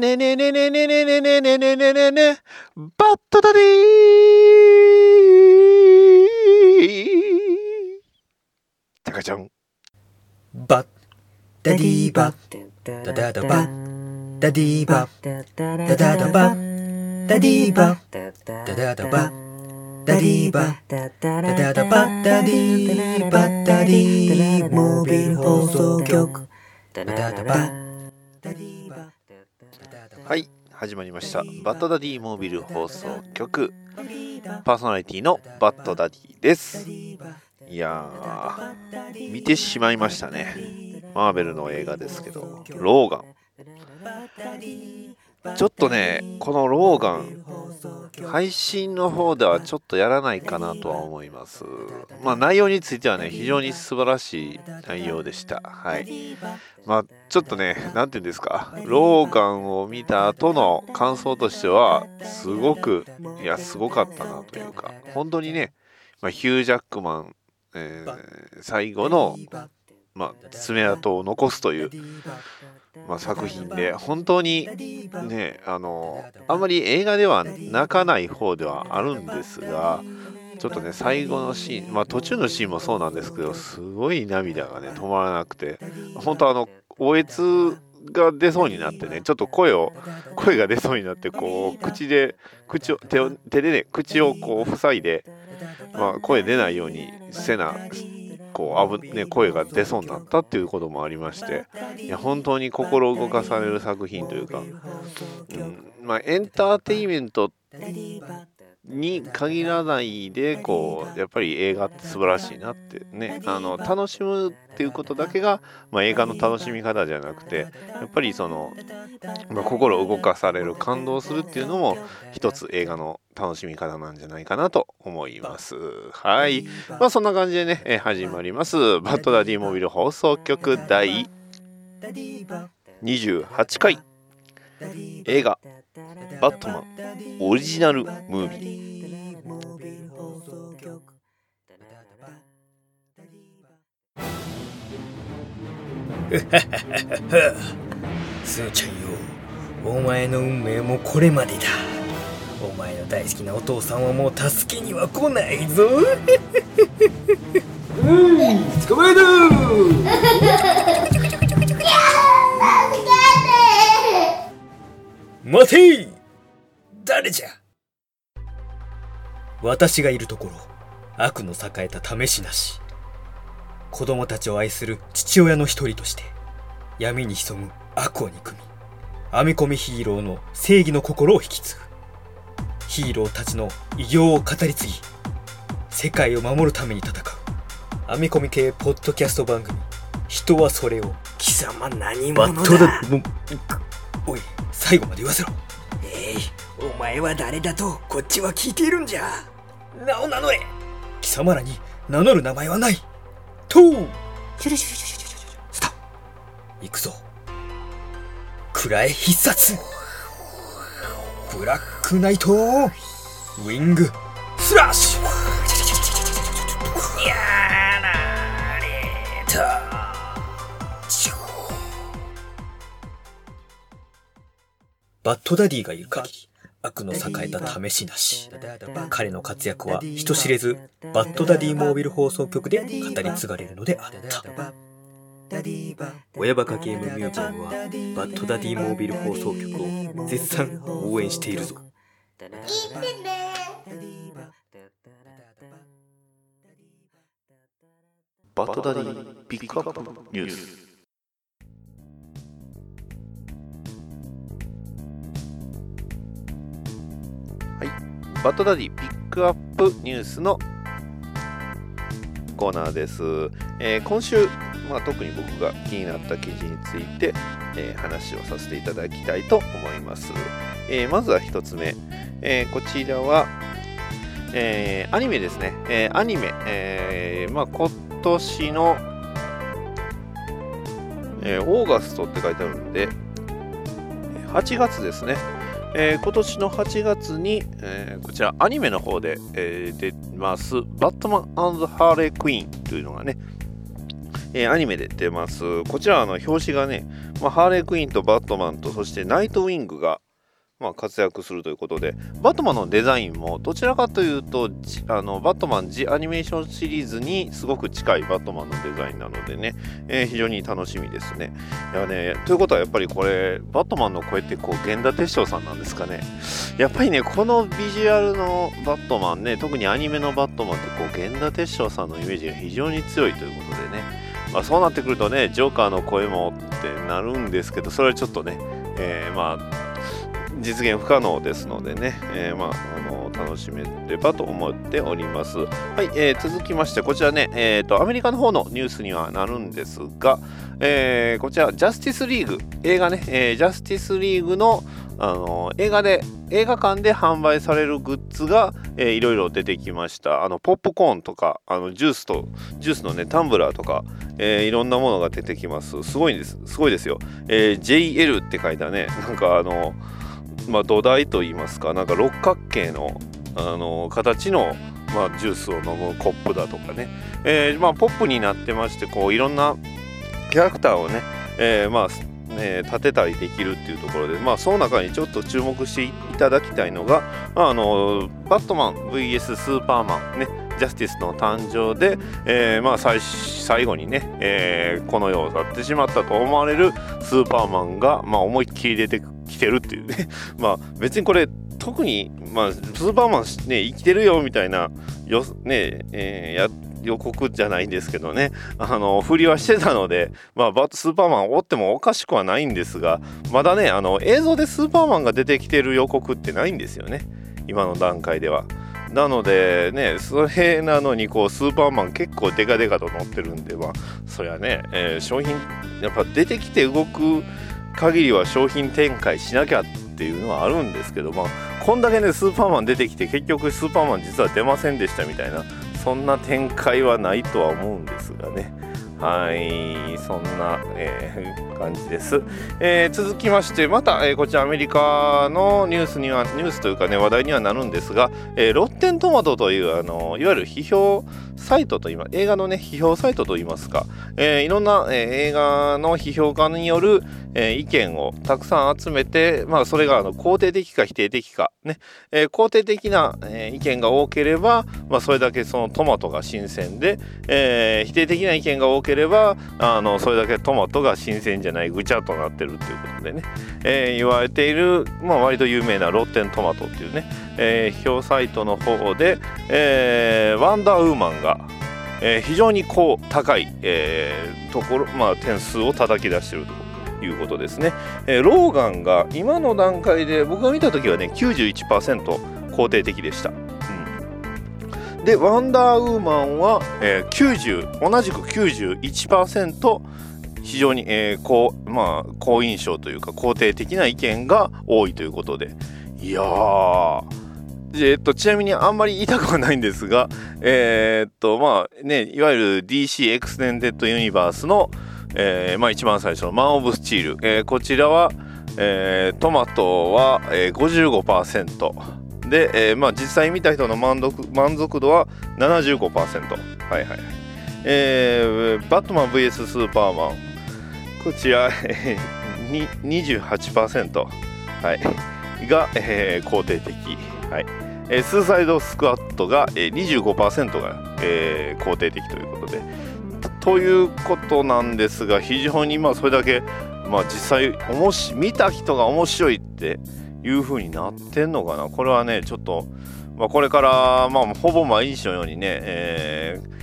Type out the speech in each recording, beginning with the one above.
ねねねねねねねねねねねねねバットダディタカちゃんバッダディバッダダダバッダディバッダダダバッダディバッダダダバッダディバッダダダバッダディバッダディモービル放送局ダダダバッダディバはい始まりました。バットダディモービル放送局。パーソナリティのバットダディです。いやー見てしまいましたね。マーベルの映画ですけどローガンちょっとねこのローガン配信の方ではちょっとやらないかなとは思います。まあ内容についてはね非常に素晴らしい内容でした。はい。まあちょっとね何て言うんですか？ローガンを見た後の感想としてはすごくいやすごかったなというか本当にね、まあ、ヒュージャックマン、えー最後のまあ、爪痕を残すという、まあ、作品で本当にねあのあんまり映画では泣かない方ではあるんですがちょっとね最後のシーンまあ途中のシーンもそうなんですけどすごい涙がね止まらなくて本当あのおえつが出そうになってねちょっと声を声が出そうになってこう口で口を手を手でね口をこう塞いで、まあ、声出ないようにせなこう危ね声が出そうになったっていうこともありましていや本当に心動かされる作品というか、うんまあ、エンターテインメントに限らないでこうやっぱり映画って素晴らしいなってねあの楽しむっていうことだけが、まあ、映画の楽しみ方じゃなくてやっぱりその、まあ、心動かされる感動するっていうのも一つ映画の楽しみ方なんじゃないかなと思います。はい。まあそんな感じでね、始まります。バッドダディモビル放送局第28回。映画「バットマン」オリジナルムービー。スーちゃんよ。お前の運命もこれまでだ。お前の大好きなお父さんはもう助けには来ないぞ。うん。捕まえろ 待て誰じゃ。私がいるところ悪の栄えた試しなし。子供たちを愛する父親の一人として闇に潜む悪を憎み編み込みヒーローの正義の心を引き継ぐ。ヒーローたちの偉業を語り継ぎ世界を守るために戦う。編み込み系ポッドキャスト番組人はそれを貴様何バ者だおい最後まで言わせろ。えいお前は誰だとこっちは聞いているんじゃ。名を名乗れ。貴様らに名乗る名前はない。とう。シュルシュルシュルシュルシュルスター行くぞ。暗い必殺。ブラックナイトウィング。スラッシュバッドダディがいる限り悪の栄えた試しなし。彼の活躍は人知れずバッドダディモービル放送局で語り継がれるのであった。親バカゲームミュージアムはバッドダディモービル放送局を絶賛応援しているぞバッドダディピックアップニュースバッドダディピックアップニュースのコーナーです、えー今週、まあ、特に僕が気になった記事について、えー話をさせていただきたいと思います、えーまずは一つ目、えーこちらは、えーアニメですね、えーアニメ、えーまあ、今年の、えーオーガストって書いてあるんで、8月ですね。えー今年の8月に、えーこちらアニメの方で、えー出ます、バットマンハーレークイーンというのがね、えーアニメで出ます。こちらの表紙がね、まあ、ハーレークイーンとバットマンとそしてナイトウィングが、まあ、活躍するということで、バットマンのデザインもどちらかというと、あのバットマン・ジ・アニメーションシリーズにすごく近いバットマンのデザインなのでね、えー非常に楽しみですね。いやね、ということはやっぱりこれ、バットマンの声ってこう玄田哲章さんなんですかね。やっぱりね、このビジュアルのバットマンね、特にアニメのバットマンってこう玄田哲章さんのイメージが非常に強いということでね、まあ、そうなってくるとね、ジョーカーの声もってなるんですけど、それはちょっとね、えーまあ、実現不可能ですのでね、えーまあ、あの楽しめればと思っております。はい、えー続きまして、こちらね、えーと、アメリカの方のニュースにはなるんですが、えーこちら、ジャスティスリーグ、映画ね、えージャスティスリーグのあの映画で映画館で販売されるグッズが、えーいろいろ出てきました。あのポップコーンとかあのジュースとジュースのねタンブラーとか、えーいろんなものが出てきます。すごいんです。すごいですよ、えー JL って書いたねなんかあのまあ土台といいますかなんか六角形のあの形のまあ、ジュースを飲むコップだとかね、えーまあ、ポップになってましてこういろんなキャラクターをね、えーまあね、立てたりできるっていうところで、まあ、その中にちょっと注目していただきたいのが、あ、のバットマン VS スーパーマンねジャスティスの誕生で、えーまあ、最最後にね、えーこの世を去ってしまったと思われるスーパーマンが、まあ、思いっきり出てくきてるっていう。ね まあ別にこれ特に、まあ、スーパーマン、ね、生きてるよみたいなよ、ねえー予告じゃないんですけどね。あの振りはしてたので、まあ、バスーパーマンを追ってもおかしくはないんですがまだねあの映像でスーパーマンが出てきてる予告ってないんですよね。今の段階では。なのでねそれなのにこうスーパーマン結構デカデカと乗ってるんでまあそりゃね、えー商品やっぱ出てきて動く限りは商品展開しなきゃっていうのはあるんですけどまあこんだけねスーパーマン出てきて結局スーパーマン実は出ませんでしたみたいなそんな展開はないとは思うんですがね。はい。そんな、えー感じです、えー続きましてまた、えーこちらアメリカのニュースにはニュースというかね話題にはなるんですが、えーロッテントマトというあのいわゆる批評サイトといいます映画のね批評サイトといいますか、えーいろんな、えー映画の批評家による、えー意見をたくさん集めて、まあ、それがあの肯定的か否定的か、ね。え肯定的な、え意見が多ければ、まあ、それだけそのトマトが新鮮で、え否定的な意見が多ければあのそれだけトマトが新鮮じゃないぐちゃっとなってるっていうことでね、え言われている、まあ、割と有名なロッテントマトっていうね、えー批評サイトの方で、えーワンダーウーマンが、えー非常にこう高い、えーところ、まあ、点数を叩き出しているということですね、えーローガンが今の段階で僕が見た時はね91%肯定的でした、うん、でワンダーウーマンは、えー90同じく91%非常に、えーこうまあ、好印象というか肯定的な意見が多いということで。いやー。えっと、ちなみにあんまり言いたくはないんですが、えーっと、まあね、いわゆる DC エクステンデッドユニバースの、えーまあ一番最初のマン・オブ・スチール、えーこちらは、えートマトは、えー55%で、えーまあ実際見た人の満足満足度は75%はいはいはい。えーバットマン VS スーパーマン。こちら、えー28%、はい、が、えー肯定的、はい。えースーサイドスクワットが、えー25%が、えー肯定的ということで。ということなんですが非常にまあそれだけ、まあ、実際おもし見た人が面白いっていう風になってんのかな。これはねちょっと、まあ、これから、まあ、ほぼ毎日のようにね、えー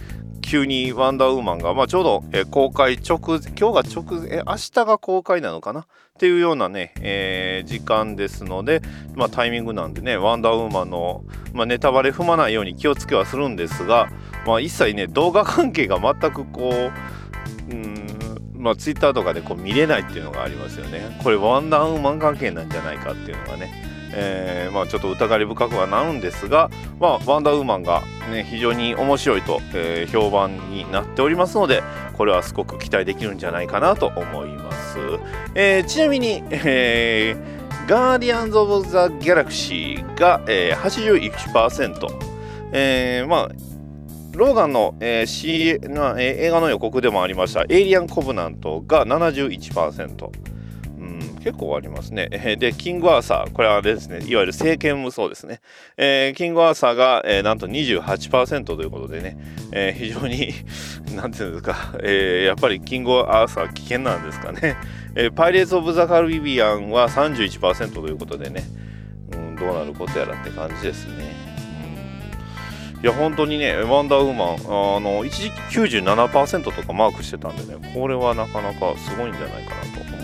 急にワンダーウーマンが、まあ、ちょうど、えー公開直今日が直前、え明日が公開なのかな？っていうようなね、えー時間ですので、まあ、タイミングなんでねワンダーウーマンの、まあ、ネタバレ踏まないように気をつけはするんですが、まあ、一切ね動画関係が全くこううんまあ、ツイッターとかでこう見れないっていうのがありますよね。これワンダーウーマン関係なんじゃないかっていうのがね、えーまあ、ちょっと疑り深くはなるんですが、まあ、ワンダーウーマンが、ね、非常に面白いと、えー評判になっておりますのでこれはすごく期待できるんじゃないかなと思います。えーちなみに、えガーディアンズ・オブ・ザ・ギャラクシーが、えー81%、えーまあローガンの、えー C なえー映画の予告でもありましたエイリアン・コブナントが71%。結構ありますね。えーで、キングアーサー、これはあれですね、いわゆる政権無双ですね。えーキングアーサーが、えーなんと28%ということでね、えー非常に、なんていうんですか、えーやっぱりキングアーサー危険なんですかね。えーパイレーツ・オブ・ザ・カルビビアンは31%ということでね、うん、どうなることやらって感じですね。いや、本当にね、ワンダーウーマン、あの、一時期97%とかマークしてたんでね、これはなかなかすごいんじゃないかなと思。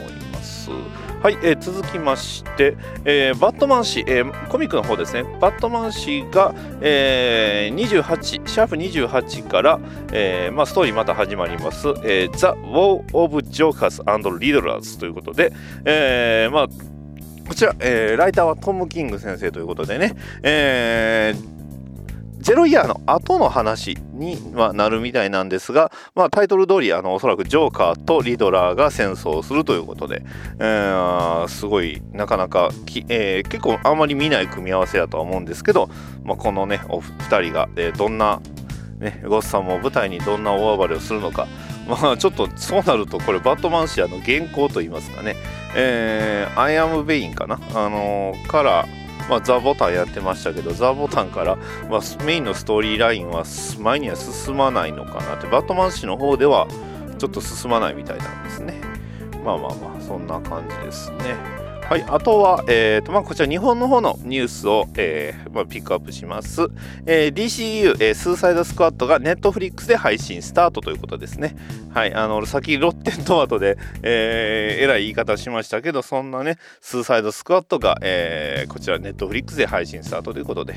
はい、えー続きまして、えーバットマン誌、えーコミックの方ですね、バットマン誌が、えー28、シャープ28から、えーまあ、ストーリーまた始まります、えー、The War of Jokers and Riddlers ということで、えーまあ、こちら、えーライターはトム・キング先生ということでね、えーゼロイヤーの後の話にはなるみたいなんですが、まあ、タイトル通りあのおそらくジョーカーとリドラーが戦争するということで、えーすごいなかなかき、えー結構あんまり見ない組み合わせだとは思うんですけど、まあ、このねお二人が、えーどんな、ね、ゴッサムを舞台にどんな大暴れをするのか。まあちょっとそうなるとこれバットマン誌の現行といいますかね、えー、 I Am Bane かな、あのーから、まあ、 The Button やってましたけど The Button から、まあ、メインのストーリーラインは前には進まないのかなってバットマン誌の方ではちょっと進まないみたいなんですね。まあまあまあそんな感じですね。はい、あとは、えーとまあ、こちら日本の方のニュースを、えーまあ、ピックアップします。えー DCU、えースーサイドスクワットが Netflix で配信スタートということですね。はい、あの、先、ロッテントマトで、えーえらい言い方しましたけど、そんなね、スーサイドスクワットが、えーこちら Netflix で配信スタートということで、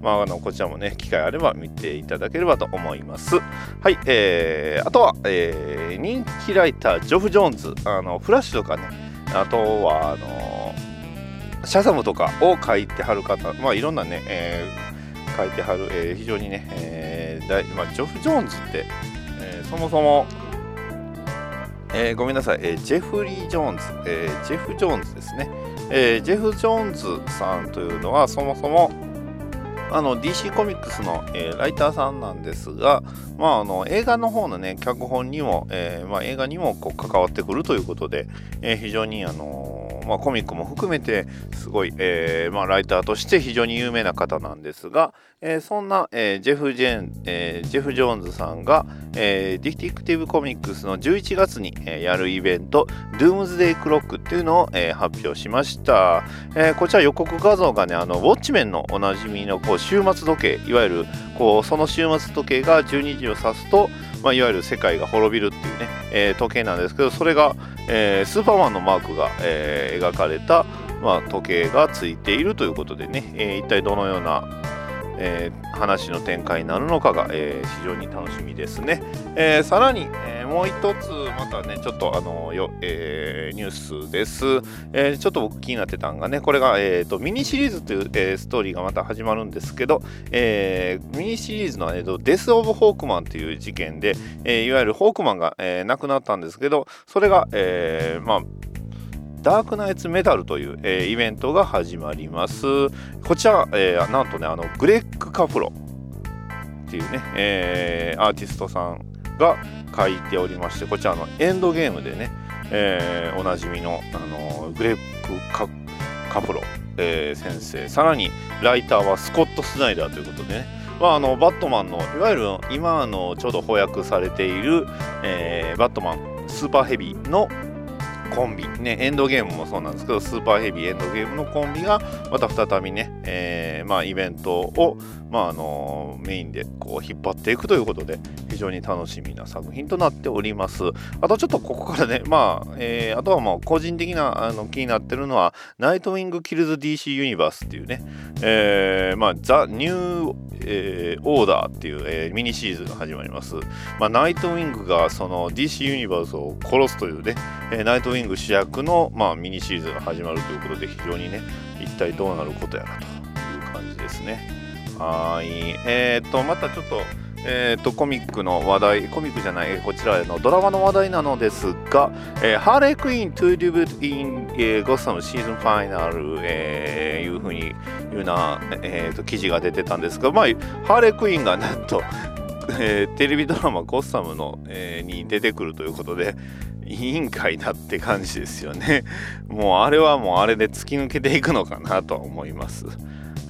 まあ、あのこちらもね、機会あれば見ていただければと思います。はい、えーあとは、えー人気ライター、ジョフ・ジョーンズ、あのフラッシュとかね、あとは、あのシャサムとかを書いてはる方、まあ、いろんなね、えー書いてはる、えー非常にね、えー大まあ、ジョフ・ジョーンズって、えーそもそも、えーごめんなさい、えージェフリー・ジョーンズ、えージェフ・ジョーンズですね、えージェフ・ジョーンズさんというのはそもそもあの DC コミックスの、えーライターさんなんですが、まあ、あの映画の方のね脚本にも、えーまあ、映画にもこう関わってくるということで、えー非常にあのまあ、コミックも含めてすごい、えーまあ、ライターとして非常に有名な方なんですが、えーそんな、えージェフ・ジェン、えージェフ・ジョーンズさんが、えーディティクティブ・コミックスの11月に、えーやるイベント「ドゥームズデイ・クロック」っていうのを、えー発表しました、えーこちら予告画像がねあのウォッチメンのおなじみのこう終末時計いわゆるこうその終末時計が12時を指すと、まあ、いわゆる世界が滅びるっていうね、えー時計なんですけどそれが、えースーパーマンのマークが、えー描かれた、まあ、時計がついているということでね、えー一体どのような、えー話の展開になるのかが、えー非常に楽しみですね。えーさらに、えもう一つまたねちょっとあのよ、えニュースです、えちょっと僕気になってたのがねこれが、えーとミニシリーズという、えストーリーがまた始まるんですけど、えミニシリーズの、えーとデス・オブ・ホークマンという事件で、えいわゆるホークマンが、え亡くなったんですけどそれが、えまあダークナイツメダルという、えーイベントが始まります。こちら、えーなんとね、あのグレッグ・カプロっていうね、えーアーティストさんが書いておりまして、こちらのエンドゲームでね、えーおなじみの、あのグレッグカ・カプロ、えー先生、さらにライターはスコット・スナイダーということでね、まあ、あのバットマンのいわゆる今のちょうど翻訳されている、えーバットマンスーパーヘビーのコンビ、ね、エンドゲームもそうなんですけど、スーパーヘビーエンドゲームのコンビが、また再びね、えーまあ、イベントを、まああのメインでこう引っ張っていくということで、非常に楽しみな作品となっております。あとちょっとここからね、まあ、えーあとはもう個人的なあの気になってるのは、 Nightwing Kills DC Universe っていうね、えーまあ、 The New、えー Order っていう、えーミニシリーズが始まります。まあ、ナイトウィングがその DC ユニバースを殺すというね、えーナイトウィング主役の、まあ、ミニシリーズが始まるということで非常にね一体どうなることやらという感じですねはい。えー、とまたちょっとえー、とコミックの話題コミックじゃないこちらのドラマの話題なのですが、えーハーレークイーン to debut in、えー、ゴッサムシーズンファイナル、えーいうふうにいうな、えー、と記事が出てたんですが、まあ、ハーレークイーンがなんとえーテレビドラマ「ゴッサムの」えーに出てくるということで委員会だって感じですよね。もうあれはもうあれで突き抜けていくのかなとは思います。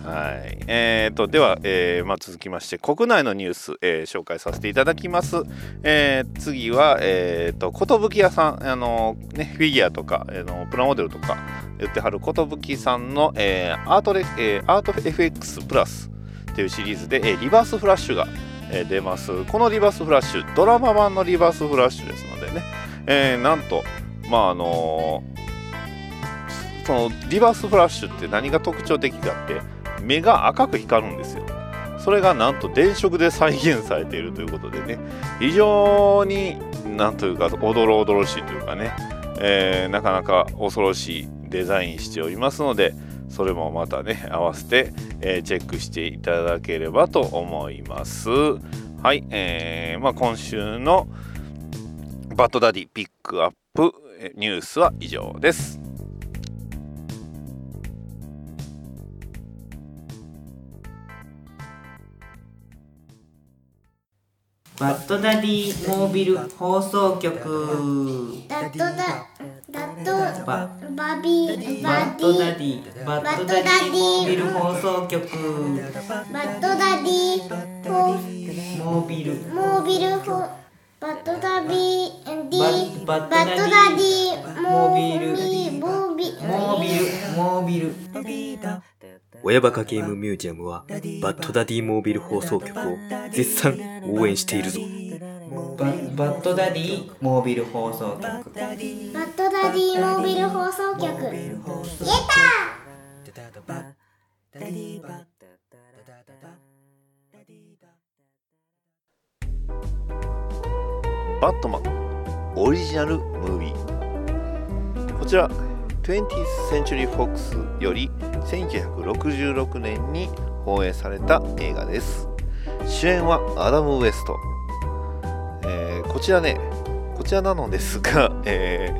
はい。えー、とでは、えーまあ、続きまして国内のニュース、えー紹介させていただきます、えー次は、えー、と寿屋さんあの、ね、フィギュアとか、あのプラモデルとか言ってはる寿さんの、えーアートレえーアート FX プラスっていうシリーズで、えーリバースフラッシュが、えー出ます。このリバースフラッシュドラマ版のリバースフラッシュですのでね、えーなんとまああのーそのリバースフラッシュって何が特徴的かって目が赤く光るんですよ。それがなんと電飾で再現されているということでね。非常になんというかおどろおどろしいというかね、えーなかなか恐ろしいデザインしておりますのでそれもまたね合わせて、えーチェックしていただければと思います。はい、えーまあ、今週のバッドダディピックアップニュースは以上です。バッドダディモービル放送局。ダットダダットババビーババデッドダィディ。バッドダディモービル放送局。バッドダディホモービル。モービル。ホバッドダビーディババッドダディモービル。モモービモービル。モービル親バカゲームミュージアムはバッドダディモービル放送局を絶賛応援しているぞ。ババッドダディモービル放送局。バッドダディモービル放送局やったバットマン。オリジナルムービー。こちら 20th Century Fox より1966年に放映された映画です主演はアダム・ウエスト、えーこちらねこちらなのですが、え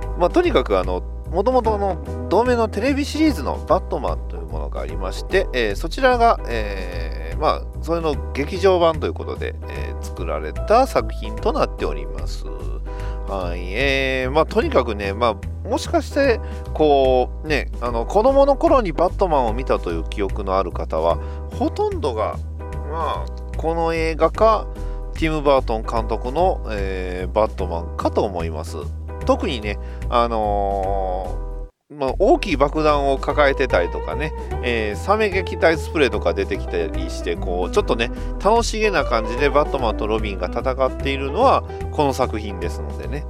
ーまあ、とにかくあのもともとの同名のテレビシリーズの「バットマン」というものがありまして、えーそちらが、えーまあ、それの劇場版ということで、えー作られた作品となっております。はい、えーまあ、とにかくね、まあ、もしかして、こう、ね、あの、子供の頃にバットマンを見たという記憶のある方は、ほとんどが、まあ、この映画か、ティム・バートン監督の、えーバットマンかと思います。特にね、あのーまあ、大きい爆弾を抱えてたりとかね、えーサメ撃退スプレーとか出てきたりしてこうちょっとね楽しげな感じでバットマンとロビンが戦っているのはこの作品ですのでね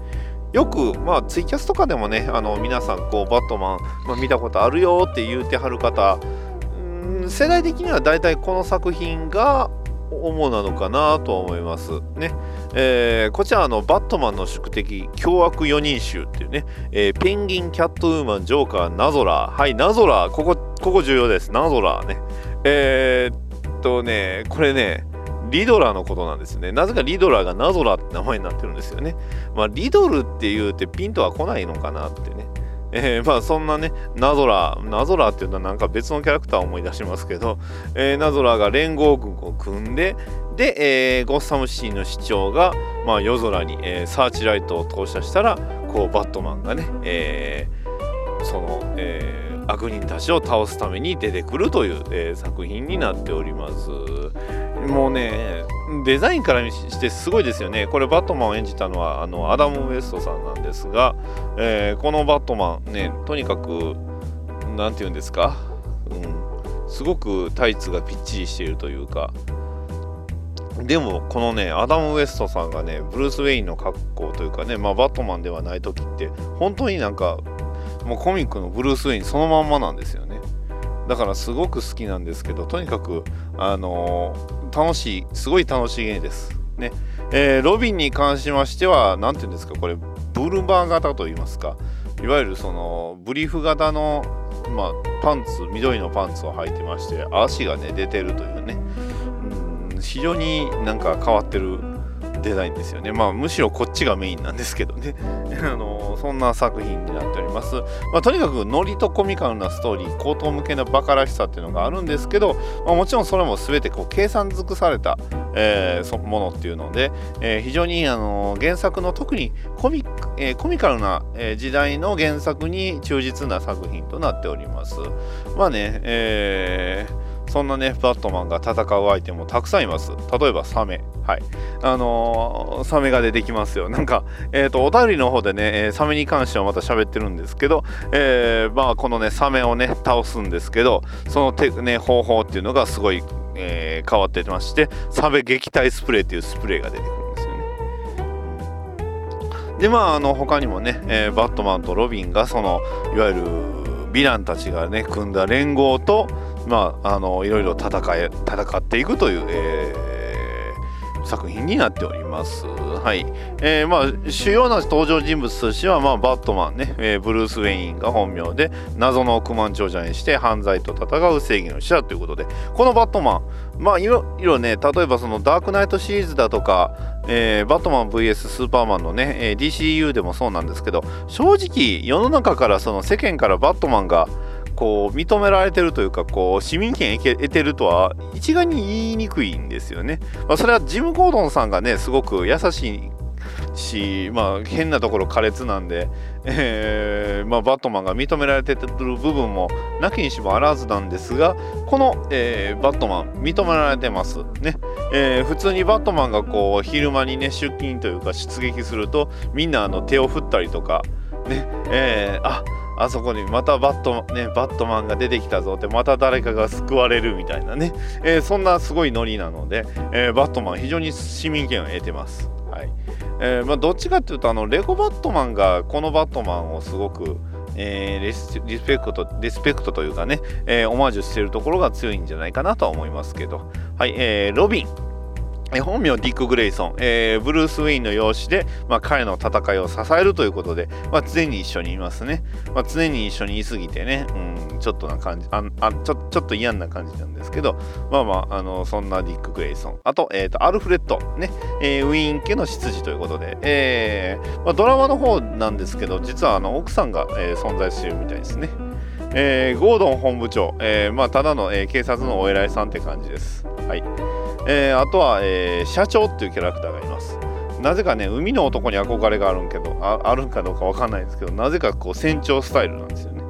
よく、まあ、ツイキャスとかでもねあの皆さんこうバットマン、まあ、見たことあるよって言うてはる方世代的にはだいたいこの作品が主なのかなと思いますね。えーこちらあのバットマンの宿敵凶悪4人衆っていうね、えーペンギン、キャットウーマン、ジョーカー、ナゾラー。はい、ナゾラー。ここ、ここ重要です。ナゾラーね。えーっとね、これね、リドラのことなんですね。なぜかリドラーがナゾラって名前になってるんですよね。まあ、リドルって言うてピンとは来ないのかなってね。えーまあそんなね、ナゾラ、ナゾラっていうのはなんか別のキャラクターを思い出しますけど、えーナゾラが連合軍を組んで、で、えーゴッサムシティの市長が、まあ、夜空に、えーサーチライトを投射したら、こうバットマンがね、えーその、えー悪人たちを倒すために出てくるという、えー作品になっております。もうね、デザインからしてすごいですよね。これバットマンを演じたのはあのアダム・ウエストさんなんですが、えーこのバットマンね、とにかく、なんて言うんですか、うん、すごくタイツがぴっちりしているというか、でもこのねアダム・ウエストさんがねブルース・ウェインの格好というかね、まあ、バットマンではない時って本当になんかもうコミックのブルース・ウェインそのまんまなんですよね。だからすごく好きなんですけどとにかくあのー楽しいすごい楽しげです。ね。えーロビンに関しましては何て言うんですかこれブルバー型と言いますか。いわゆるそのブリーフ型の、まあ、パンツ緑のパンツを履いてまして足がね出てるというね。うん非常になんか変わってるデザインですよね。まあむしろこっちがメインなんですけどね。あのそんな作品になっております。まあ、とにかくノリとコミカルなストーリー、高等向けなバカらしさっていうのがあるんですけど、まあ、もちろんそれも全てこう計算尽くされた、えーものっていうので、えー非常に、あの原作の特にコミ,、えーコミカルな、え時代の原作に忠実な作品となっております。まあね、えーそんなね、バットマンが戦う相手もたくさんいます。例えばサメ。はい。あのーサメが出てきますよ。なんか、えっ、と、お便りの方でね、サメに関してはまた喋ってるんですけど、えーまあ、このね、サメをね、倒すんですけど、その手、ね、方法っていうのがすごい、えー変わってまして、サメ撃退スプレーっていうスプレーが出てくるんですよね。で、まあ、あの、他にもね、えーバットマンとロビンが、その、いわゆる、ヴィランたちがね、組んだ連合と、まあ、あのいろいろ戦え戦っていくという、えー作品になっております。はい。えーまあ、主要な登場人物としては、まあ、バットマンね、えーブルース・ウェインが本名で、謎の億万長者にして犯罪と戦う正義の使者ということで、このバットマン、まあ、いろいろね、例えばそのダークナイトシリーズだとか、えーバットマン VS スーパーマンのね、えー DCU でもそうなんですけど、正直、世の中から、その世間からバットマンが、こう認められてるというかこう市民権得てるとは一概に言いにくいんですよね。まあ、それはジム・ゴードンさんがねすごく優しいし、まあ、変なところ苛烈なんで、えーまあ、バットマンが認められてる部分もなきにしもあらずなんですがこの、えーバットマン認められてますね、えー普通にバットマンがこう昼間にね出勤というか出撃するとみんなあの手を振ったりとかねえーああそこにまたバット,、ね、バットマンが出てきたぞってまた誰かが救われるみたいなね、えーそんなすごいノリなので、えーバットマン非常に市民権を得てます。はい。えーまあ、どっちかっていうとあのレゴバットマンがこのバットマンをすごく、えーリスリスペクトリスペクトというかね、えーオマージュしてるところが強いんじゃないかなとは思いますけど、はいえーロビン。本名ディック・グレイソン、えーブルース・ウェインの養子で、まあ、彼の戦いを支えるということで、まあ、常に一緒にいますね、まあ、常に一緒にいすぎてね、うん、ちょっとな感じああちょちょっと嫌な感じなんですけどまあまああのそんなディック・グレイソン。あと,、えーとアルフレッド、ね。えーウィーン家の執事ということで、えーまあ、ドラマの方なんですけど実はあの奥さんが、えー存在してるみたいですね。えーゴードン本部長、えーまあ、ただの、えー警察のお偉いさんって感じです。はい。えーあとは、えー社長っていうキャラクターがいます。なぜかね、海の男に憧れがあるんけど、ああるんかどうかわかんないんですけど、なぜかこう船長スタイルなんですよね。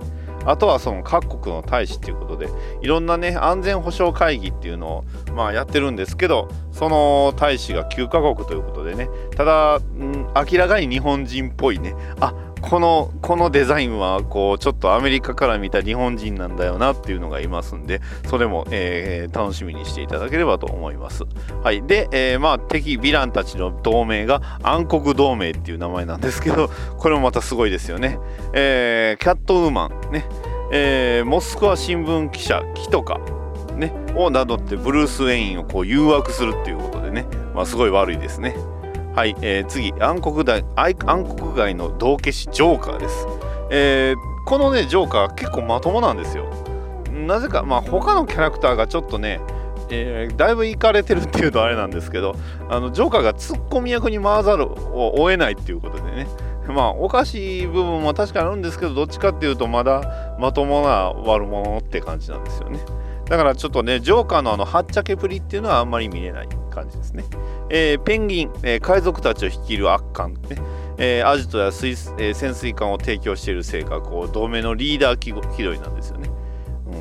あとはその各国の大使っていうことで、いろんなね、安全保障会議っていうのを、まあ、やってるんですけど、その大使が9カ国ということでね、ただ、ん明らかに日本人っぽいね、あこのこのデザインはこうちょっとアメリカから見た日本人なんだよなっていうのがいますんでそれも、えー楽しみにしていただければと思います。はい、で、えーまあ敵ヴィランたちの同盟が暗黒同盟っていう名前なんですけどこれもまたすごいですよね。えーキャットウーマンね、えモスクワ新聞記者キトカね、を名乗ってブルース・ウェインをこう誘惑するっていうことでね、まあ、すごい悪いですね。はい、えー次暗黒大暗黒街の道化師ジョーカーです、えーこのねジョーカー結構まともなんですよ。なぜかまあ他のキャラクターがちょっとねえーだいぶいかれてるっていうとあれなんですけどあのジョーカーがツッコミ役に回ざるを得ないっていうことでね。まあおかしい部分も確かにあるんですけどどっちかっていうとまだまともな悪者って感じなんですよね。だからちょっとねジョーカーのあのはっちゃけぶりっていうのはあんまり見れない感じですね。えーペンギン、えー海賊たちを率いる悪漢、ね。えーアジトや水、え潜水艦を提供しているせいかこう同盟のリーダー気取りなんですよね、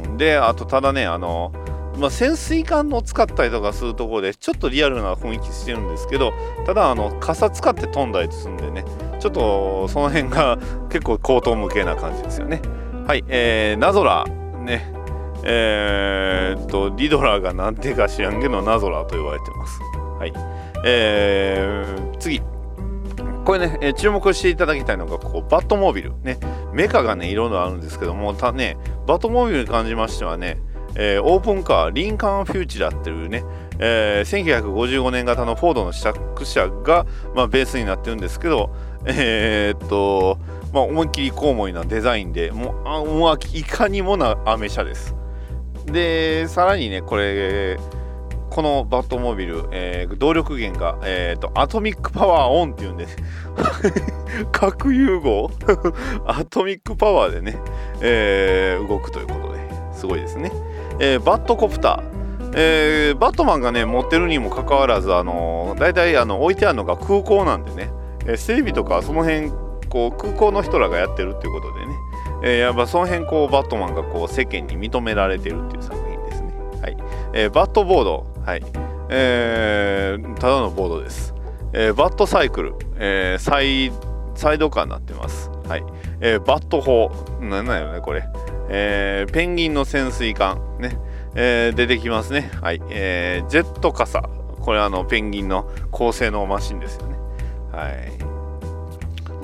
うん、であとただねあの、まあ、潜水艦を使ったりとかするところでちょっとリアルな雰囲気してるんですけどただあの傘使って飛んだりするんでねちょっとその辺が結構口頭無形な感じですよね。はい、えーナゾラね。えーっとリドラーが何てか知らんけどナゾラーと言われてます。はい。えー次。これね、え注目していただきたいのがこうバットモービル。ね。メカがねいろいろあるんですけどもたねバットモービルに関じましてはね、えーオープンカーリンカーンフューチラーっていうね、えー1955年型のフォードの試作車が、まあ、ベースになってるんですけどえーっとまあ思いっきりコウモリなデザインでもうあもういかにもなアメ車です。でさらにねこれこのバットモービル、えー動力源が、えーとアトミックパワーオンっていうんで 核融合？アトミックパワーでね、えー動くということですごいですね、えーバットコプター、えーバットマンがね持ってるにもかかわらずあの大体あの置いてあるのが空港なんでね、えー整備とかその辺こう空港の人らがやってるっていうことで、えーやっぱその辺こうバットマンがこう世間に認められてるっていう作品ですね。はい、えーバットボード。はい。えーただのボードです、えーバットサイクル、えーサイサイドカーになってます。はい、えーバット砲。なんなんやろねこれ。えーペンギンの潜水艦。ね、えー出てきますね。はい、えージェット傘。これあのペンギンの高性能マシンですよね。はい。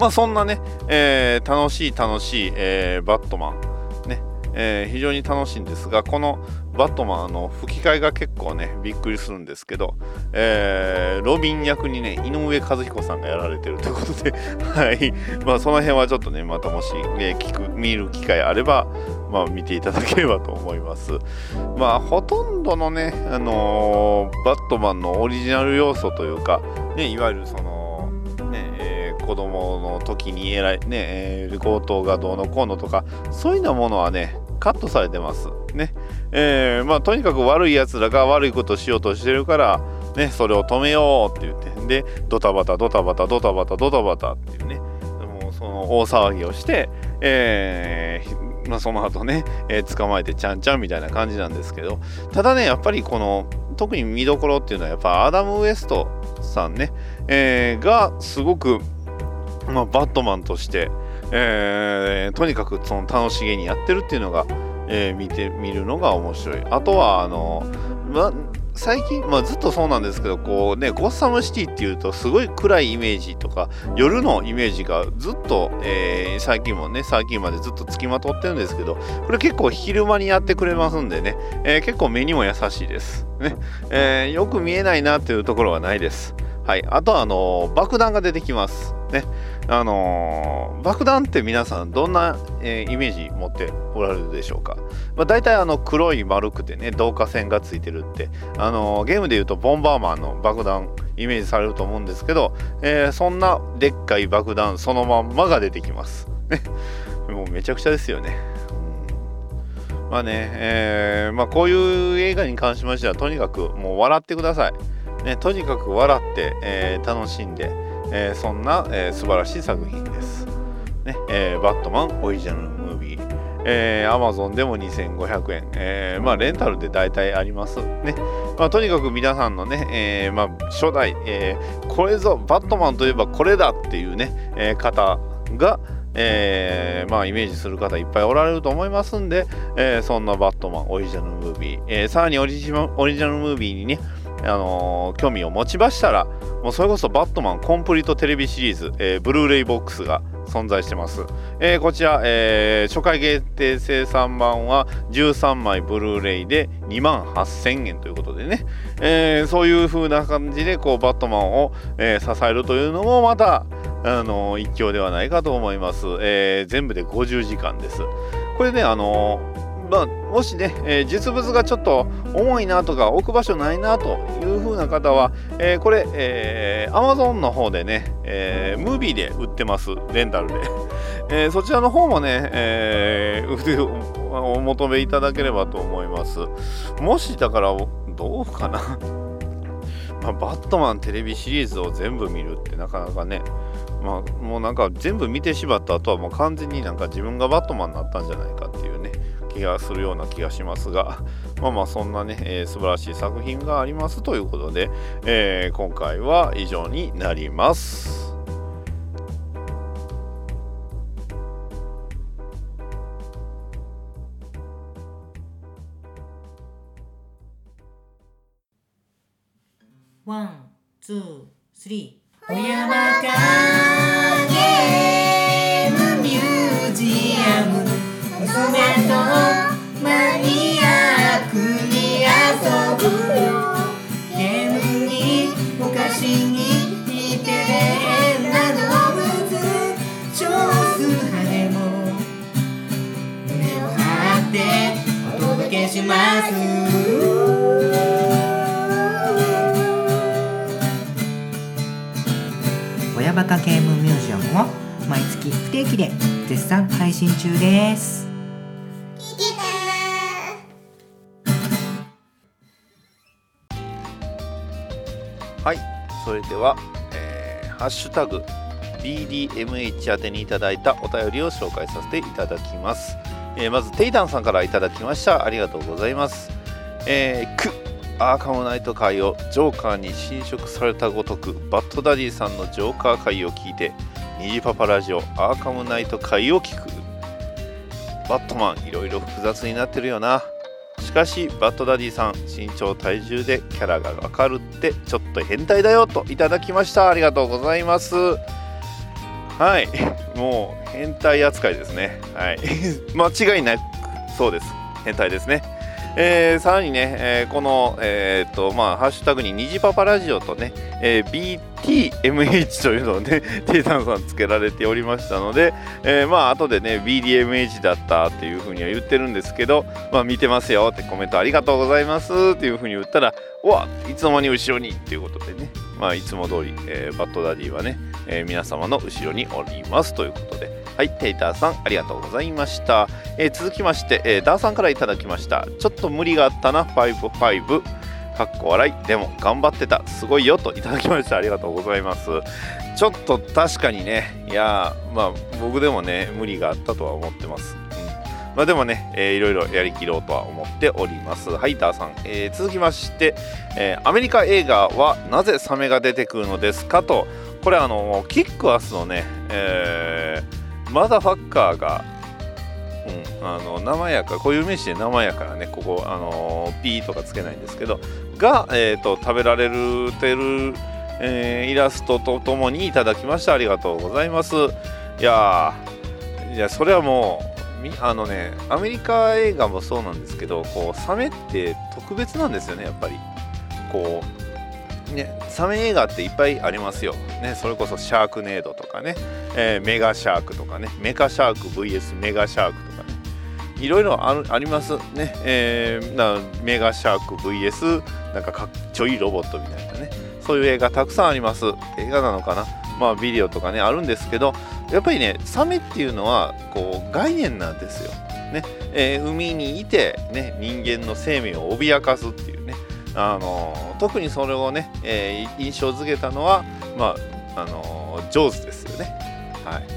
まあそんなね、えー楽しい楽しい、えーバットマンね、えー非常に楽しいんですが、このバットマンの吹き替えが結構ねびっくりするんですけど、えーロビン役にね井上和彦さんがやられてるということで、はい、まあその辺はちょっとねまたもし、えー聞く見る機会あればまあ見ていただければと思います。まあほとんどのね、あのーバットマンのオリジナル要素というか、ね、いわゆるその、ねえー子供の時に偉い、ねえー強盗がどうのこうのとか、そういうようなものはね、カットされてます。ね。えーまあとにかく悪い奴らが悪いことしようとしてるから、ね、それを止めようって言って、で、ドタバタ、ドタバタ、ドタバタ、ドタバタっていうね、もうその大騒ぎをして、えーまあ、その後ね、えー捕まえてちゃんちゃんみたいな感じなんですけどただねやっぱりこの特に見どころっていうのはやっぱアダム・ウエストさんね、えーがすごく、まあ、バットマンとして、えーとにかくその楽しげにやってるっていうのが、えー見て見るのが面白い。あとはあの、ま最近、まあ、ずっとそうなんですけどこうねゴッサムシティっていうとすごい暗いイメージとか夜のイメージがずっと、えー最近もね最近までずっとつきまとってるんですけどこれ結構昼間にやってくれますんでね、えー結構目にも優しいです、ねえーよく見えないなっていうところはないです。はい。あとはあの爆弾が出てきます。ねあのー爆弾って皆さんどんな、えーイメージ持っておられるでしょうか、まあ、大体あの黒い丸くてね導火線がついてるってあのーゲームでいうとボンバーマンの爆弾イメージされると思うんですけど、えそんなでっかい爆弾そのまんまが出てきます。ね、もうめちゃくちゃですよね。うんまあね、えまあ、こういう映画に関しましてはとにかくもう笑ってください。ね、とにかく笑って、え楽しんで、えーそんな、えー素晴らしい作品です。ねえーバットマンオリジナルムービー。えー、Amazon でも2500円、えーまあ、レンタルで大体あります。ねまあ、とにかく皆さんのね、えーまあ、初代、えこれぞバットマンといえばこれだっていうね、え方が、えまあ、イメージする方いっぱいおられると思いますんで、えそんなバットマンオリジナルムービー、えさらにオリジオリジナルムービーにね、あのー興味を持ちましたらもうそれこそバットマンコンプリートテレビシリーズ、えーブルーレイボックスが存在してます。えーこちら、え初回限定生産版は13枚ブルーレイで2万8000円ということでね、えそういう風な感じでこうバットマンを、え支えるというのもまた、あの一興ではないかと思います、え全部で50時間です。これね、あのまあ、もしね、えー実物がちょっと重いなとか置く場所ないなという風な方は、えーこれ、えー Amazon の方でね、えームービーで売ってます、レンタルで。えーそちらの方もね、えーおお求めいただければと思います。もしだから、どうかな。まあ、バットマンテレビシリーズを全部見るってなかなかね、まあ、もうなんか全部見てしまった後はもう完全になんか自分がバットマンになったんじゃないかっていうね、気がするような気がしますが、まあまあそんなね、えー素晴らしい作品がありますということで、えー今回は以上になります。 One, two, three。小山か娘とマニアックに遊ぶよゲームにお菓子に似てな動物少数派でも胸を張ってお届けします親バカゲームミュージアムを毎月不定期で絶賛配信中です。はい。それでは、えーハッシュタグ BDMH 宛てにいただいたお便りを紹介させていただきます、えーまずテイダンさんからいただきました。ありがとうございます。えー、くアーカムナイト会をジョーカーに侵食されたごとくバッドダディさんのジョーカー会を聞いて虹パパラジオアーカムナイト会を聞く。バットマンいろいろ複雑になってるよな。かしバッドダディさん身長体重でキャラがわかるってちょっと変態だよといただきました。ありがとうございます。はい。もう変態扱いですね。はい。間違いなくそうです。変態ですね。えーさらにね、えーこの、えーとまあ、ハッシュタグに虹パパラジオとね、えー BTMH というのをね、テイタンさんつけられておりましたので、えーまあ後でね BDMH だったっていうふうには言ってるんですけど、まあ見てますよってコメントありがとうございますっていうふうに言ったらうわいつの間に後ろにっていうことでね。まあいつも通り、えーバッドダディはね、えー皆様の後ろにおります。ということではいテイターさんありがとうございました、えー続きまして、えーダーさんからいただきました。ちょっと無理があったな55かっこ笑い。でも頑張ってた。すごいよ。といただきましたありがとうございます。ちょっと確かにねいやまあ僕でもね無理があったとは思ってます、まあでもね、えーいろいろやりきろうとは思っております。はいダーさん、えー続きまして、えーアメリカ映画はなぜサメが出てくるのですかと。これあのキックアスのね、えーマザファッカーがうん、あの生やか固有名詞で生やからねここあのーピーとかつけないんですけどが、えー、と食べられるてる、えーイラストとともにいただきました。ありがとうございます。いやいやそれはもうあのねアメリカ映画もそうなんですけどこうサメって特別なんですよねやっぱり。こうねサメ映画っていっぱいありますよ。ねそれこそシャークネードとかねえーメガシャークとかねメカシャーク VS メガシャークとかねいろいろありますね、えーなメガシャーク VS なんかかっちょいいロボットみたいなねそういう映画たくさんあります。映画なのかな？まあビデオとかねあるんですけどやっぱりねサメっていうのはこう概念なんですよ、ね。えー海にいて、ね、人間の生命を脅かすっていうね。あのー特にそれをね、えー印象づけたのはまああのージョーズですよね。はい。ね。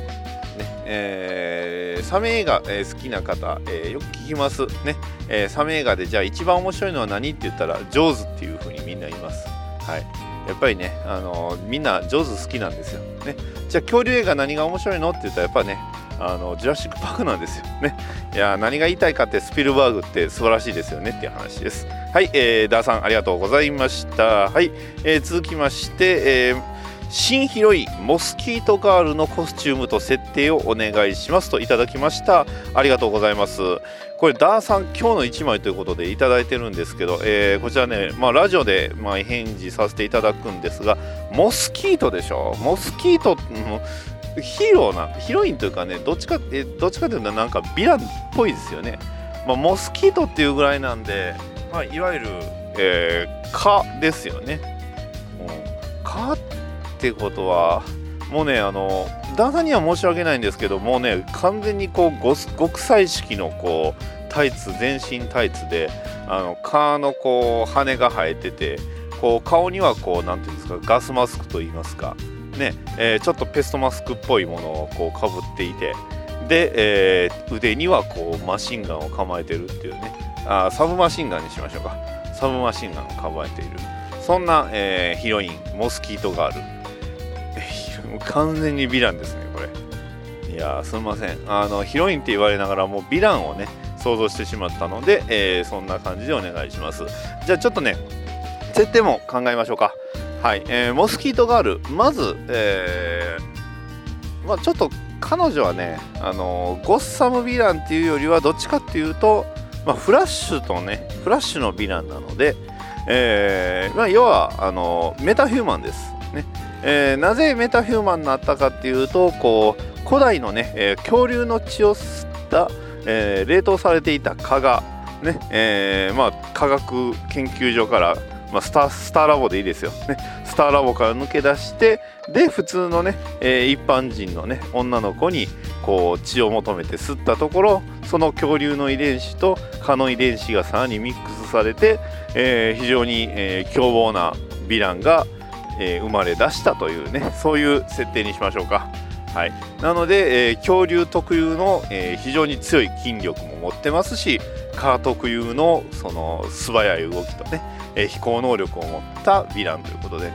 えーサメ映画、えー好きな方、えーよく聞きます。ね、えーサメ映画でじゃあ一番面白いのは何って言ったらジョーズっていうふうにみんな言います。はい。やっぱりね、あのーみんな上手好きなんですよ。ね。じゃあ恐竜映画何が面白いのって言ったらやっぱねあのジュラシック・パークなんですよ。ね。いや何が言いたいかってスピルバーグって素晴らしいですよね。っていう話です。はい、えーダーさんありがとうございました。はい、えー続きまして、えー新ヒロインモスキートガールのコスチュームと設定をお願いしますといただきました。ありがとうございます。これダーさん今日の1枚ということでいただいてるんですけど、えーこちらね、まあ、ラジオでまあ返事させていただくんですがモスキートでしょ？モスキートヒーローなヒロインというかねどっちかえどっちかというとなんかヴィランっぽいですよね、まあ、モスキートっていうぐらいなんで、まあ、いわゆる、えー蚊ですよね、うん、蚊ってことはもうねあの旦那には申し訳ないんですけどもうね完全にこうご極彩色のこうタイツ全身タイツであの蚊のこう羽が生えててこう顔にはこうなんていうんですかガスマスクといいますかね、えーちょっとペストマスクっぽいものをこうかぶっていてで、えー腕にはこうマシンガンを構えてるっていうね。あサブマシンガンにしましょうか。サブマシンガンを構えている。そんな、えーヒロインモスキートガール。え ー完全にヴィランですねこれ。いやーすみません。あのヒロインって言われながらもうヴィランをね想像してしまったので、えーそんな感じでお願いします。じゃあちょっとね設定も考えましょうか。はい、えーモスキートガールまず、えーまあ、ちょっと彼女はね、あのーゴッサムヴィランっていうよりはどっちかっていうと、まあ、フラッシュとねフラッシュのヴィランなので、えーまあ、要はあのメタヒューマンです、ね。えーなぜメタヒューマンになったかっていうとこう古代のね、えー恐竜の血を吸った、えー冷凍されていた蚊がね、えーまあ、科学研究所からまあ、スタースターラボでいいですよ、ね、スターラボから抜け出してで普通のね、えー一般人のね女の子にこう血を求めて吸ったところその恐竜の遺伝子と蚊の遺伝子がさらにミックスされて、えー非常に、えー凶暴なヴィランが、えー生まれ出したというねそういう設定にしましょうか。はい、なので、えー恐竜特有の、えー非常に強い筋力も持ってますし蚊特有のその素早い動きとね、え飛行能力を持ったヴィランということで、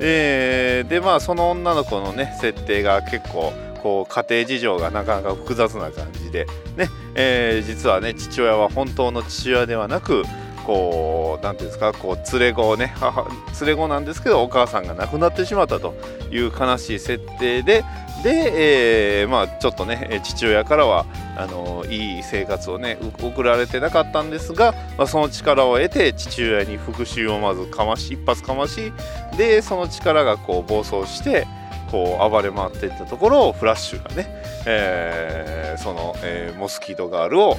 えでまあその女の子のね設定が結構こう家庭事情がなかなか複雑な感じでね、えー実はね父親は本当の父親ではなくこうなんていうんですかこう連れ子をね母連れ子なんですけどお母さんが亡くなってしまったという悲しい設定でで、えーまあちょっとね父親からはあのいい生活をね送られてなかったんですが、まあ、その力を得て父親に復讐をまずかまし一発かましでその力がこう暴走してこう暴れ回っていったところをフラッシュがね、えーその、えーモスキートガールを、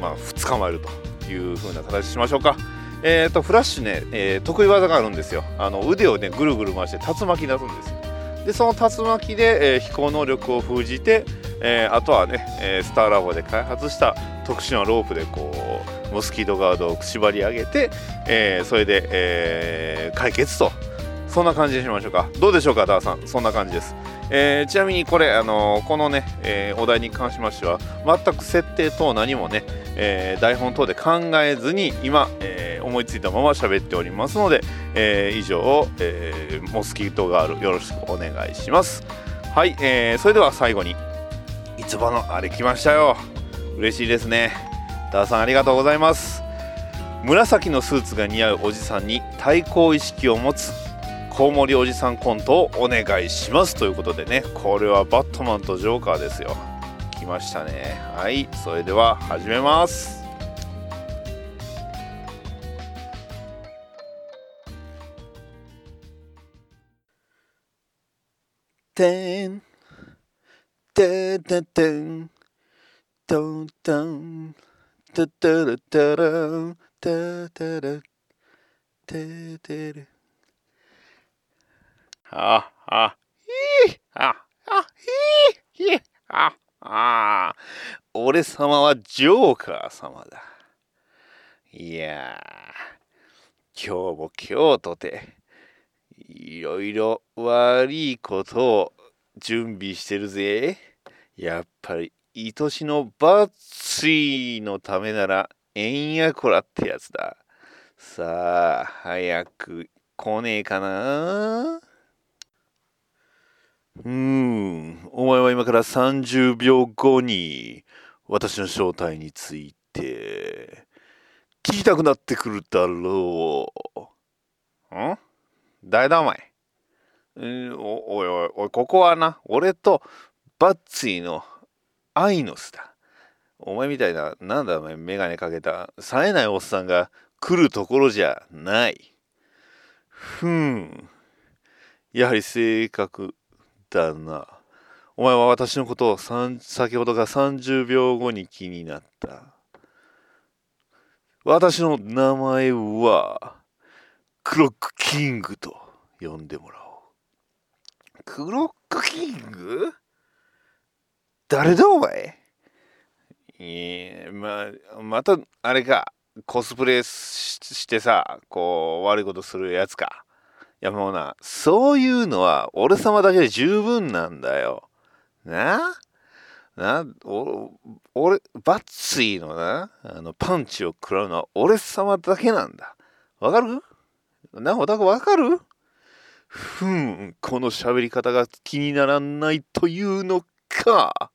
まあ、捕まえるという風な形にしましょうか。えー、とフラッシュね、えー得意技があるんですよ。あの腕をねぐるぐる回して竜巻出すんですよ。でその竜巻で、えー飛行能力を封じて、えーあとはね、えースターラボで開発した特殊なロープでこうモスキートガードを縛り上げて、えーそれで、えー解決と。そんな感じにしましょうか。どうでしょうかダーさん。そんな感じです、えーちなみにこれ、あのーこのね、えーお題に関しましては全く設定等何もね、えー台本等で考えずに今、えー思いついたまま喋っておりますので、えー以上、えーモスキートガールよろしくお願いします。はい、えーそれでは最後にいつばのあれ来ましたよ。嬉しいですね。ダーさんありがとうございます。紫のスーツが似合うおじさんに対抗意識を持つコウモリおじさんコントをお願いしますということでね。これはバットマンとジョーカーですよ。来ましたね。はい。それでは始めます。てん。てててん。トントンタタラタラタタラテテレああひーああああ俺様はジョーカー様だいやー今日も今日とていろいろ悪いことを準備してるぜやっぱり愛しのバッツィのためならえんやこらってやつださあ早く来ねえかなうーん。お前は今から30秒後に私の正体について聞きたくなってくるだろう。ん？誰だお前、えーおおいおいおいここはな俺とバッツィのアイノスだ。お前みたいななんだお前メガネかけた冴えないおっさんが来るところじゃない。ふん。やはり正確だなお前は私のことを先ほどが30秒後に気になった私の名前はクロックキングと呼んでもらおう。クロックキング？誰だお前？いえ、まあ、また、あれか、コスプレししてさ、こう、悪いことするやつか。やもうな、そういうのは俺様だけで十分なんだよ。な？な、お俺、バッツィのな、あの、パンチを食らうのは俺様だけなんだ。わかる？なおだかわかる？ふん、この喋り方が気にならないというのか。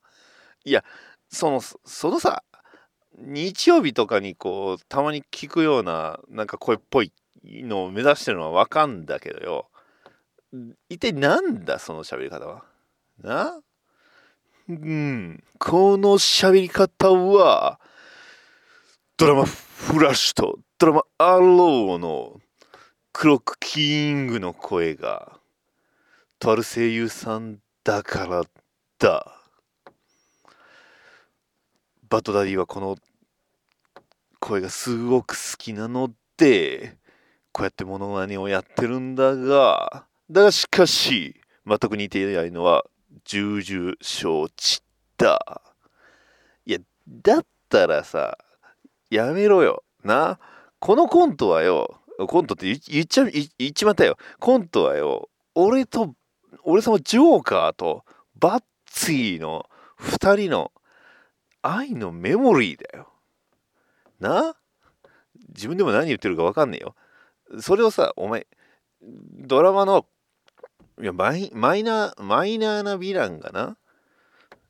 いや、その、そのさ、日曜日とかにこう、たまに聞くような、なんか声っぽいのを目指してるのはわかんだけどよ。一体なんだ、その喋り方は？な？うん、この喋り方は、ドラマフラッシュとドラマアローのクロックキングの声が、とある声優さんだからだ。バッドダディはこの声がすごく好きなので、こうやってモノマネをやってるんだが、だがしかし、全く似ていないのは重々承知だ。いや、だったらさ、やめろよ。な？このコントはよ、コントって言っちゃ言言っちまったよコントはよ俺と俺様ジョーカーとバッツィの2人の愛のメモリーだよな？自分でも何言ってるか分かんねえよそれをさお前ドラマのいやマイマイナーマイナーなヴィランがな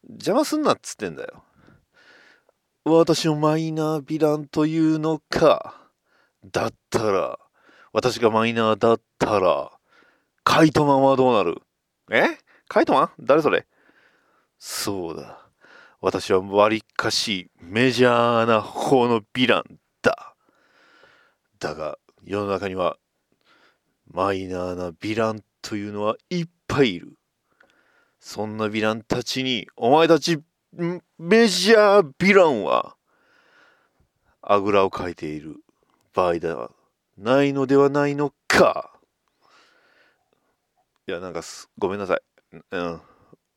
邪魔すんなっつってんだよ。私をマイナーヴィランというのかだったら私がマイナーだったらカイトマンはどうなる？え？カイトマン？誰それ？そうだ。私はわりかしメジャーな方のヴィランだ。だが世の中にはマイナーなヴィランというのはいっぱいいる。そんなヴィランたちにお前たちメジャーヴィランはあぐらをかいている。場合ではないのではないのか。いやなんかごめんなさい。うん。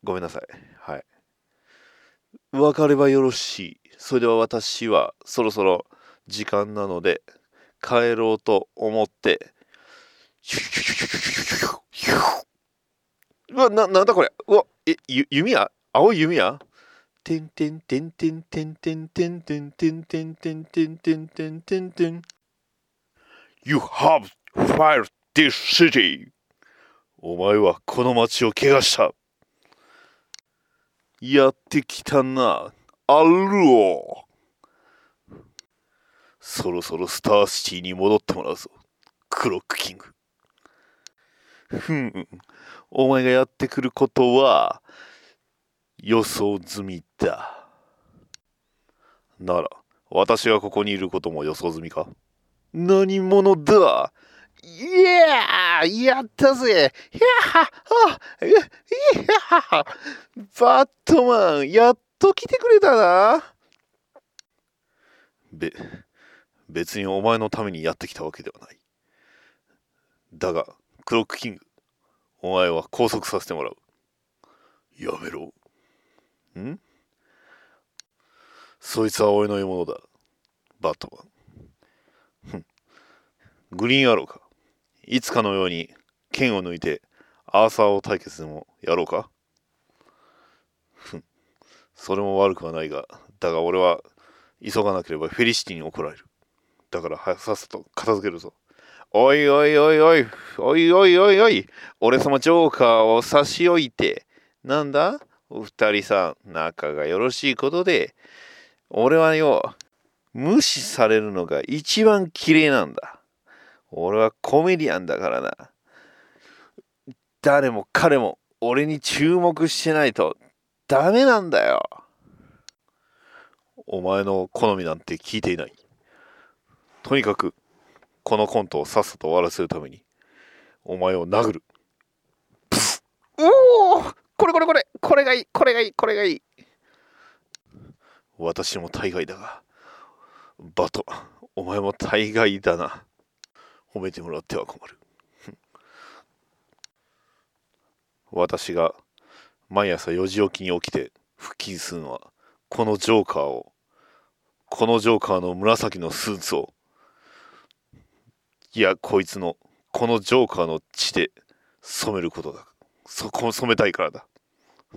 ごめんなさい。はい。分かればよろしい。それでは私はそろそろ時間なので帰ろうと思って。うわななんだこれ？うわえゆ弓矢？青い弓矢？てんてんてんてんてんてんてんてんてんてんてんてんてんてんてんてん You have fired this city. お前はこの町を怪我した。やってきたなアルオ。そろそろスターシティに戻ってもらうぞ。クロックキング。ふん。お前がやってくることは予想済みだ。なら私がここにいることも予想済みか？何者だ？いややったぜ。いやはあいやバットマンやっと来てくれたな。べ別にお前のためにやってきたわけではない。だがクロックキングお前は拘束させてもらう。やめろ。ん？そいつは俺の獲物だ。バットマン。グリーンアローか。いつかのように剣を抜いてアーサーを対決でもやろうか。ふん。それも悪くはないがだが俺は急がなければフェリシティに怒られる。だからさっさと片付けるぞ。おいおいおいおい、おいおいおいおい、俺様ジョーカーを差し置いて、なんだ？お二人さん、仲がよろしいことで、俺はよ、無視されるのが一番綺麗なんだ。俺はコメディアンだからな。誰も彼も俺に注目してないとダメなんだよ。お前の好みなんて聞いていない。とにかくこのコントをさっさと終わらせるためにお前を殴る。プスおおこれこれこれこれがいいこれがいいこれがいい。私も大概だがバトお前も大概だな。褒めてもらっては困る。私が毎朝4時起きに起きて腹筋するのはこのジョーカーをこのジョーカーの紫のスーツをいやこいつのこのジョーカーの血で染めることだ。そこを染めたいからだ。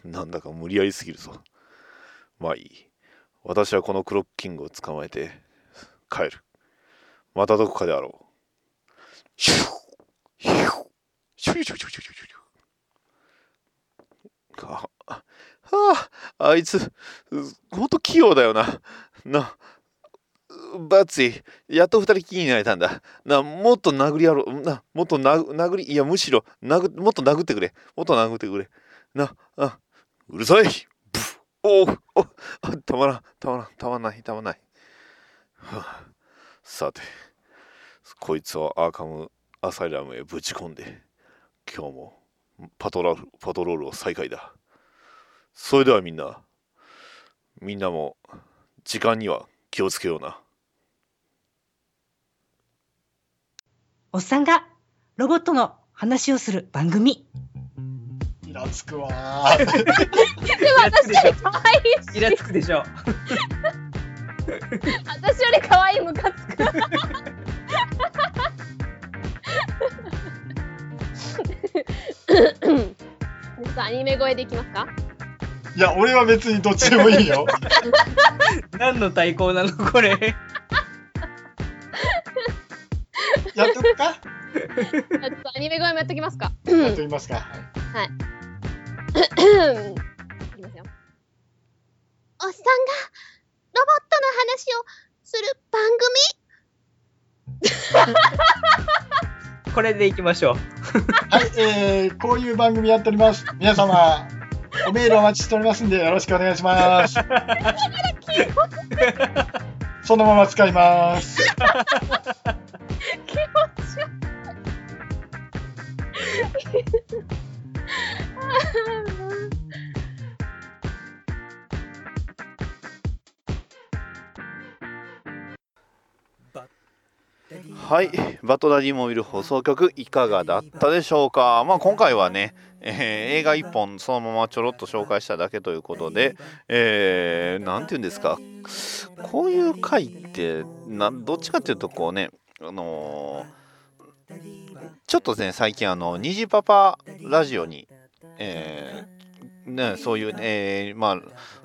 なんだか無理やりすぎるぞ。まあいい。私はこのクロッキングを捕まえて帰る。またどこかであろう。シュッシュッシュシュシュシュリシュリああああいつほんと器用だよななバッツィやっと二人きりになれたんだ。なもっと殴りやろう。なもっと殴りいやむしろ殴もっと殴ってくれ。もっと殴ってくれ。なあうるさい。ブおおたまらんたまらんたまんないたまんない、はあ、さてこいつをアーカムアサイラムへぶち込んで今日もパトロールパトロールを再開だ。それではみんなみんなも時間には気をつけような。おっさんがロボットの話をする番組。イラつくわでも私より可愛いしイラつくでしょ。私より可愛いムカつく。アニメ声でいきますか。いや、俺は別にどっちでもいいよ。何の対抗なのこれ？やっとくか？あちょっとアニメ声もやっときますか。やっときますか。はいはい。いきますよ。おっさんがロボットの話をする番 これでいきましょう。はい、えー、こういう番組やっております。皆様、おメールお待ちしておりますんで、よろしくお願いします。そのまま使います。気持ちはい、バトダディモビル放送局いかがだったでしょうか？まあ今回はね、えー映画一本そのままちょろっと紹介しただけということで、えー、て言うんですか、こういう回ってなどっちかっていうとこうね、あのーちょっとね最近あの虹パパラジオに、えーね、そういう、えーま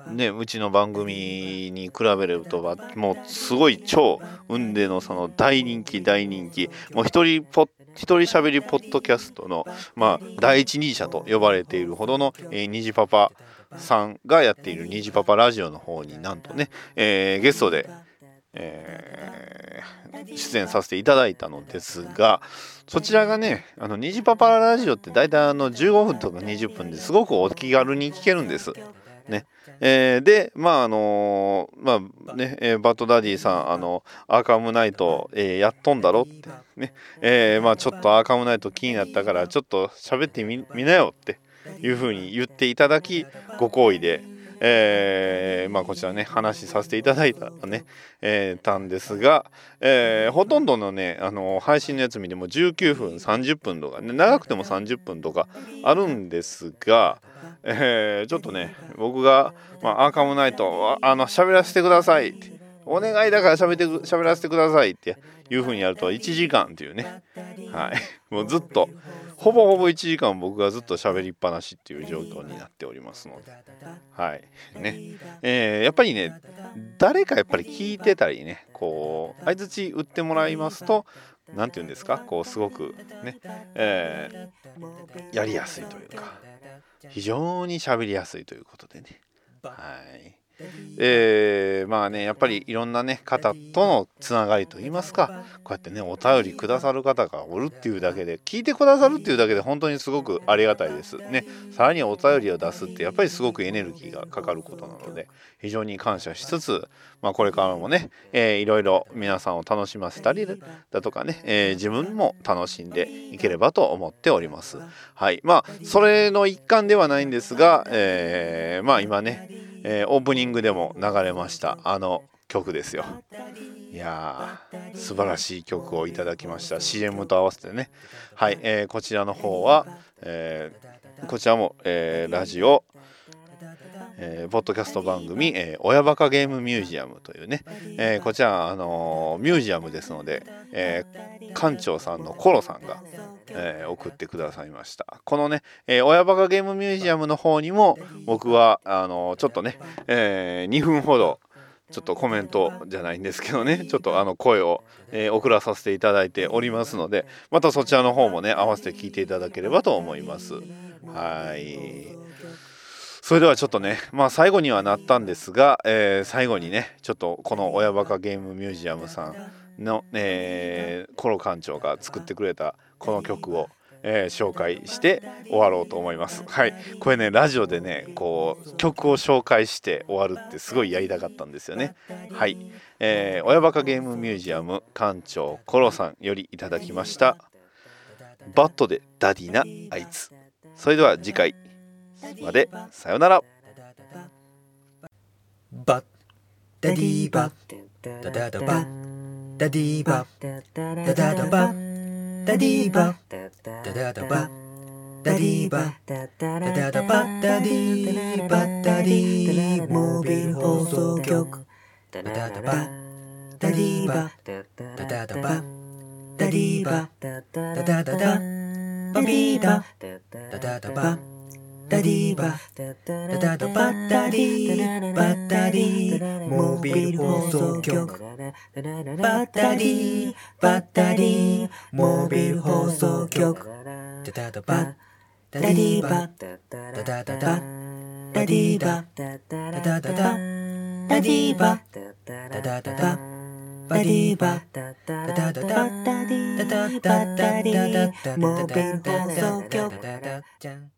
あね、うちの番組に比べるとはもうすごい超運でのその大人気大人気。もう一人ポッ一人喋りポッドキャストの、まあ、第一人者と呼ばれているほどの、えー、虹パパさんがやっている虹パパラジオの方になんとね、えーゲストで、えー出演させていただいたのですがそちらがねあの虹パパラジオって大体あの15分とか20分ですごくお気軽に聞けるんです。ね。えーでまああのーまあね、えーバッドダディさんあのアーカムナイト、えーやっとんだろって。ね、えまあちょっとアーカムナイト気になったからちょっと喋ってみみなよっていうふうに言っていただきご好意で、えーまあこちらね話させていただいたね、えーたんですが、えーほとんどのねあの配信のやつ見ても19分30分とか、ね、長くても30分とかあるんですが、えーちょっとね僕が、まあ、アーカムナイトあの喋らせてくださいってお願いだから喋って喋らせてくださいっていう風にやると1時間っていうね。はい。もうずっとほぼほぼ1時間僕がずっと喋りっぱなしっていう状況になっておりますので。はい。ね。えーやっぱりね誰かやっぱり聞いてたりねこう相づち打ってもらいますと何て言うんですか？こうすごくね、えーやりやすいというか非常に喋りやすいということでね。はい。えーまあねやっぱりいろんなね方とのつながりといいますかこうやってねお便りくださる方がおるっていうだけで聞いてくださるっていうだけで本当にすごくありがたいです。ねさらにお便りを出すってやっぱりすごくエネルギーがかかることなので非常に感謝しつつ、まあ、これからもね、えーいろいろ皆さんを楽しませたりだとかね、えー自分も楽しんでいければと思っております。はい。まあそれの一環ではないんですが、えーまあ今ねえーオープニングでも流れましたあの曲ですよ。いやー素晴らしい曲をいただきました。CM と合わせてね。はい、えーこちらの方は、えーこちらも、えーラジオえーポッドキャスト番組、えー親バカゲームミュージアムというね、えーこちら、あのーミュージアムですので、えー館長さんのコロさんが、えー送ってくださいました。このね、えー親バカゲームミュージアムの方にも僕はあのちょっとね、え2分ほどちょっとコメントじゃないんですけどねちょっとあの声を、えー送らさせていただいておりますのでまたそちらの方もね合わせて聞いていただければと思います。はい。それではちょっとねまあ最後にはなったんですが、えー最後にねちょっとこの親バカゲームミュージアムさんの、えーコロ館長が作ってくれたこの曲を、えー紹介して終わろうと思います。はい。これねラジオでねこう曲を紹介して終わるってすごいやりたかったんですよね。はい、えー親バカゲームミュージアム館長コロさんよりいただきました。バットでダディなあいつ。それでは次回までさようなら。バッダディバダダダバダディバダダダバダディバダダダバダディバダダダバダディバダディモビル放送局ダダダバダディバダダダバダディバダダダダバビーダダダダバタリーバダダダバッタリー。バッタリー。モービル放送局。バッタリー。バッタリー。モービル放送局。ダダダバッ。タリーバダダダダ。ダディーバダダダダ。ダディーバダダダダ。バダダーバダダダダ。ダダダダダダダダダ。モビル放送局。